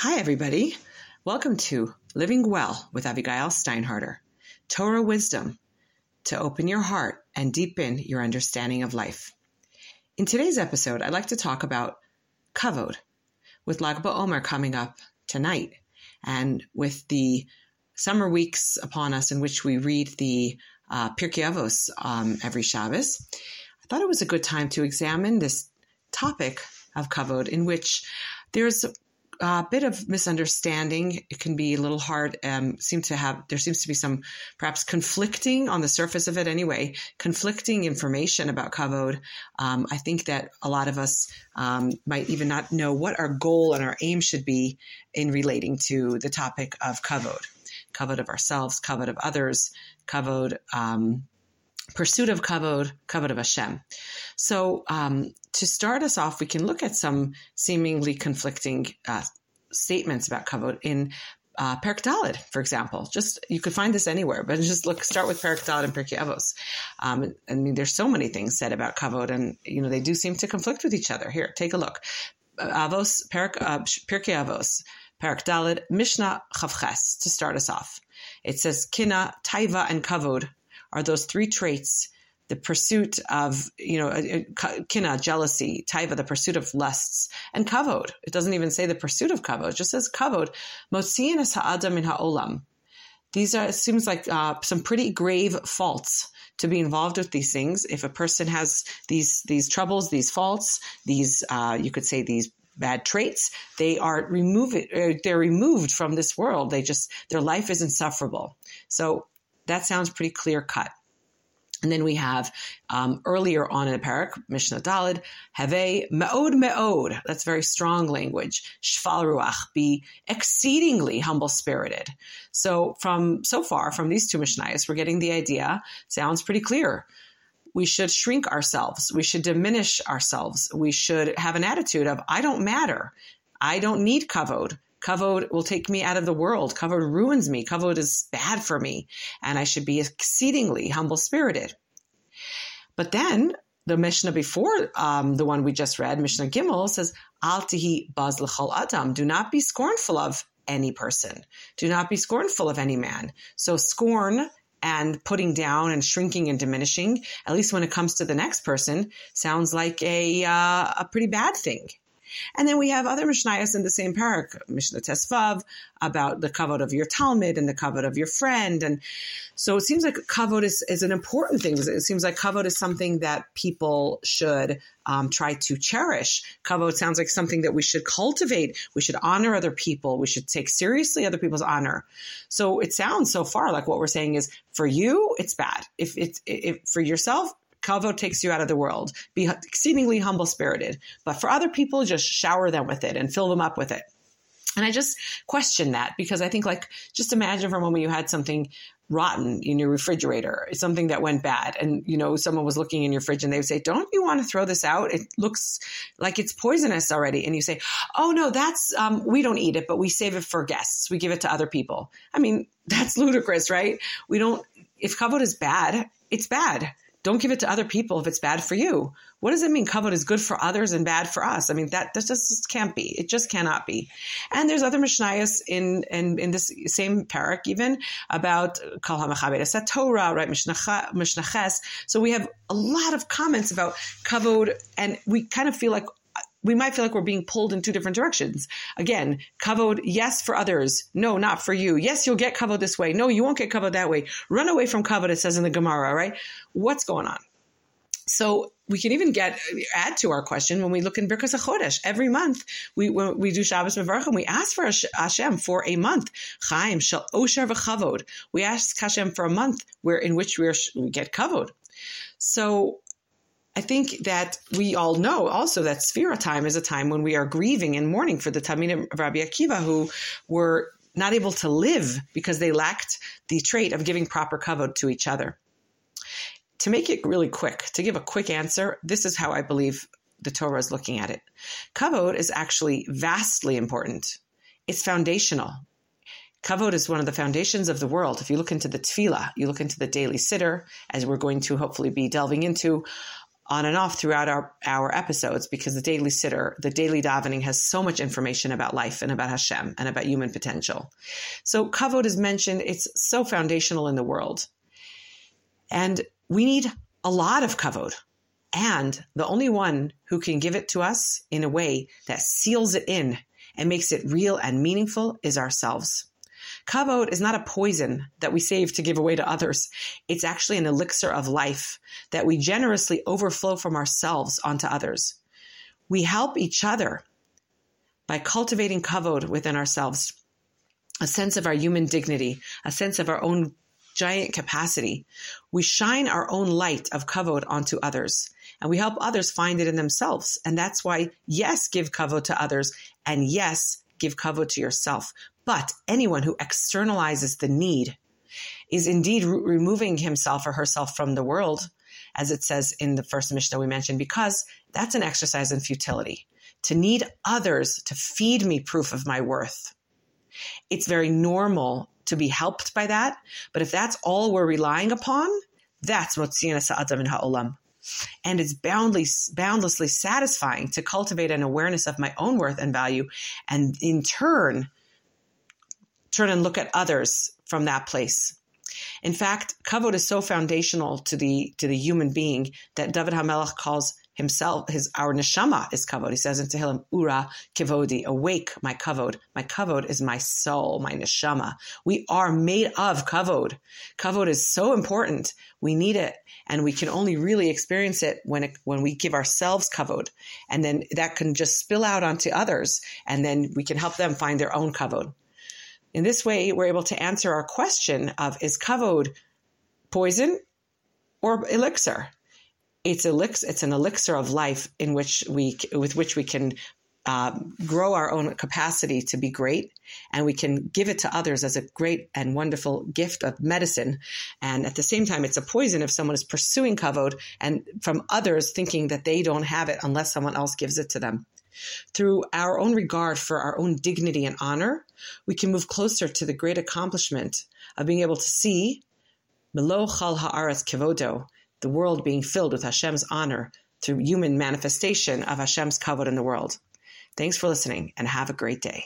Hi, everybody. Welcome to Living Well with Abigail Steinharder. Torah wisdom to open your heart and deepen your understanding of life. In today's episode, I'd like to talk about kavod, with Lag BaOmer coming up tonight, and with the summer weeks upon us in which we read the uh, Pirkei Avos um, every Shabbos. I thought it was a good time to examine this topic of kavod, in which there's a bit of misunderstanding. It can be a little hard. Um, seem to have there seems to be some perhaps conflicting on the surface of it anyway. Conflicting information about kavod. Um, I think that a lot of us um, might even not know what our goal and our aim should be in relating to the topic of kavod, kavod of ourselves, kavod of others, kavod. Um, pursuit of kavod, kavod of Hashem. So um, to start us off, we can look at some seemingly conflicting uh, statements about kavod in uh, Dalid, for example. Just you could find this anywhere, but just look. Start with Perak Dalid and Pirkei Avos. Um, I mean, there's so many things said about kavod, and you know they do seem to conflict with each other. Here, take a look. Avos, Perak, uh, Pirkei Avos, Perak Dalid, Mishnah Chavches to start us off. It says kina, taiva, and kavod are those three traits the pursuit of, you know, kina, jealousy, taiva, the pursuit of lusts, and kavod. It doesn't even say the pursuit of kavod, it just says kavod. Motziin es ha'adam in ha'olam. These are, it seems like uh, some pretty grave faults to be involved with these things. If a person has these, these troubles, these faults, these, uh, you could say these bad traits, they are removed, uh, they're removed from this world. They just, their life is insufferable. So that sounds pretty clear cut. And then we have um, earlier on in the parak, Mishnah Dalid, hevei me'od me'od. That's very strong language. Shefal ruach, be exceedingly humble spirited. So from so far from these two Mishnayos, we're getting the idea. Sounds pretty clear. We should shrink ourselves. We should diminish ourselves. We should have an attitude of I don't matter. I don't need kavod. Kavod will take me out of the world. Kavod ruins me. Kavod is bad for me. And I should be exceedingly humble spirited. But then the Mishnah before um, the one we just read, Mishnah Gimel, says, Al tihi baz adam. Do not be scornful of any person. Do not be scornful of any man. So scorn and putting down and shrinking and diminishing, at least when it comes to the next person, sounds like a, uh, a pretty bad thing. And then we have other Mishnayos in the same parak, Mishnah Tesvav, about the kavod of your Talmud and the kavod of your friend. And so it seems like kavod is, is an important thing. It seems like kavod is something that people should um, try to cherish. Kavod sounds like something that we should cultivate. We should honor other people. We should take seriously other people's honor. So it sounds so far like what we're saying is for you, it's bad. If it's if for yourself, Kavod takes you out of the world. Be exceedingly humble spirited. But for other people, just shower them with it and fill them up with it. And I just question that because I think, like, just imagine for a moment you had something rotten in your refrigerator, something that went bad, and you know someone was looking in your fridge and they would say, "Don't you want to throw this out? It looks like it's poisonous already." And you say, "Oh no, that's um, we don't eat it, but we save it for guests. We give it to other people." I mean, that's ludicrous, right? We don't. If kavod is bad, it's bad don't give it to other people if it's bad for you. What does it mean? Kavod is good for others and bad for us. I mean, that, that just, just can't be. It just cannot be. And there's other Mishnayos in, in, in this same parak even about Kal HaMechabed Torah, right? Mishnah Ches. So we have a lot of comments about Kavod and we kind of feel like we might feel like we're being pulled in two different directions. Again, kavod, yes, for others. No, not for you. Yes, you'll get kavod this way. No, you won't get kavod that way. Run away from kavod, it says in the Gemara, right? What's going on? So we can even get add to our question when we look in Birkas HaChodesh. Every month we we do Shabbos Mevarchim, we ask for Hashem for a month. Chaim shel Osher v'Chavod. We ask Hashem for a month where in which we, are, we get kavod. So I think that we all know also that Sefira time is a time when we are grieving and mourning for the Talmidim of Rabbi Akiva who were not able to live because they lacked the trait of giving proper kavod to each other. To make it really quick, to give a quick answer, this is how I believe the Torah is looking at it. Kavod is actually vastly important. It's foundational. Kavod is one of the foundations of the world. If you look into the tefillah, you look into the daily siddur, as we're going to hopefully be delving into, on and off throughout our, our episodes because the daily Siddur, the daily davening has so much information about life and about Hashem and about human potential. So kavod is mentioned. It's so foundational in the world. And we need a lot of kavod. And the only one who can give it to us in a way that seals it in and makes it real and meaningful is ourselves. Kavod is not a poison that we save to give away to others. It's actually an elixir of life that we generously overflow from ourselves onto others. We help each other by cultivating kavod within ourselves, a sense of our human dignity, a sense of our own giant capacity. We shine our own light of kavod onto others and we help others find it in themselves. And that's why, yes, give kavod to others and yes, give kavod to yourself. But anyone who externalizes the need is indeed re- removing himself or herself from the world, as it says in the first Mishnah we mentioned, because that's an exercise in futility. To need others to feed me proof of my worth. It's very normal to be helped by that, but if that's all we're relying upon, that's what Sa'adam in Ha'olam. And it's boundless, boundlessly satisfying to cultivate an awareness of my own worth and value, and in turn, turn and look at others from that place. In fact, kavod is so foundational to the to the human being that David Hamelech calls himself his our neshama is kavod. He says in Tehillim, "Ura kavodi, awake my kavod. My kavod is my soul, my neshama. We are made of kavod. Kavod is so important. We need it, and we can only really experience it when it, when we give ourselves kavod, and then that can just spill out onto others, and then we can help them find their own kavod. In this way, we're able to answer our question of is kavod poison or elixir? It's elixir. It's an elixir of life in which we, with which we can uh, grow our own capacity to be great, and we can give it to others as a great and wonderful gift of medicine. And at the same time, it's a poison if someone is pursuing kavod and from others thinking that they don't have it unless someone else gives it to them. Through our own regard for our own dignity and honor, we can move closer to the great accomplishment of being able to see Melo Chal Ha'aretz Kevodo, the world being filled with Hashem's honor through human manifestation of Hashem's kavod in the world. Thanks for listening and have a great day.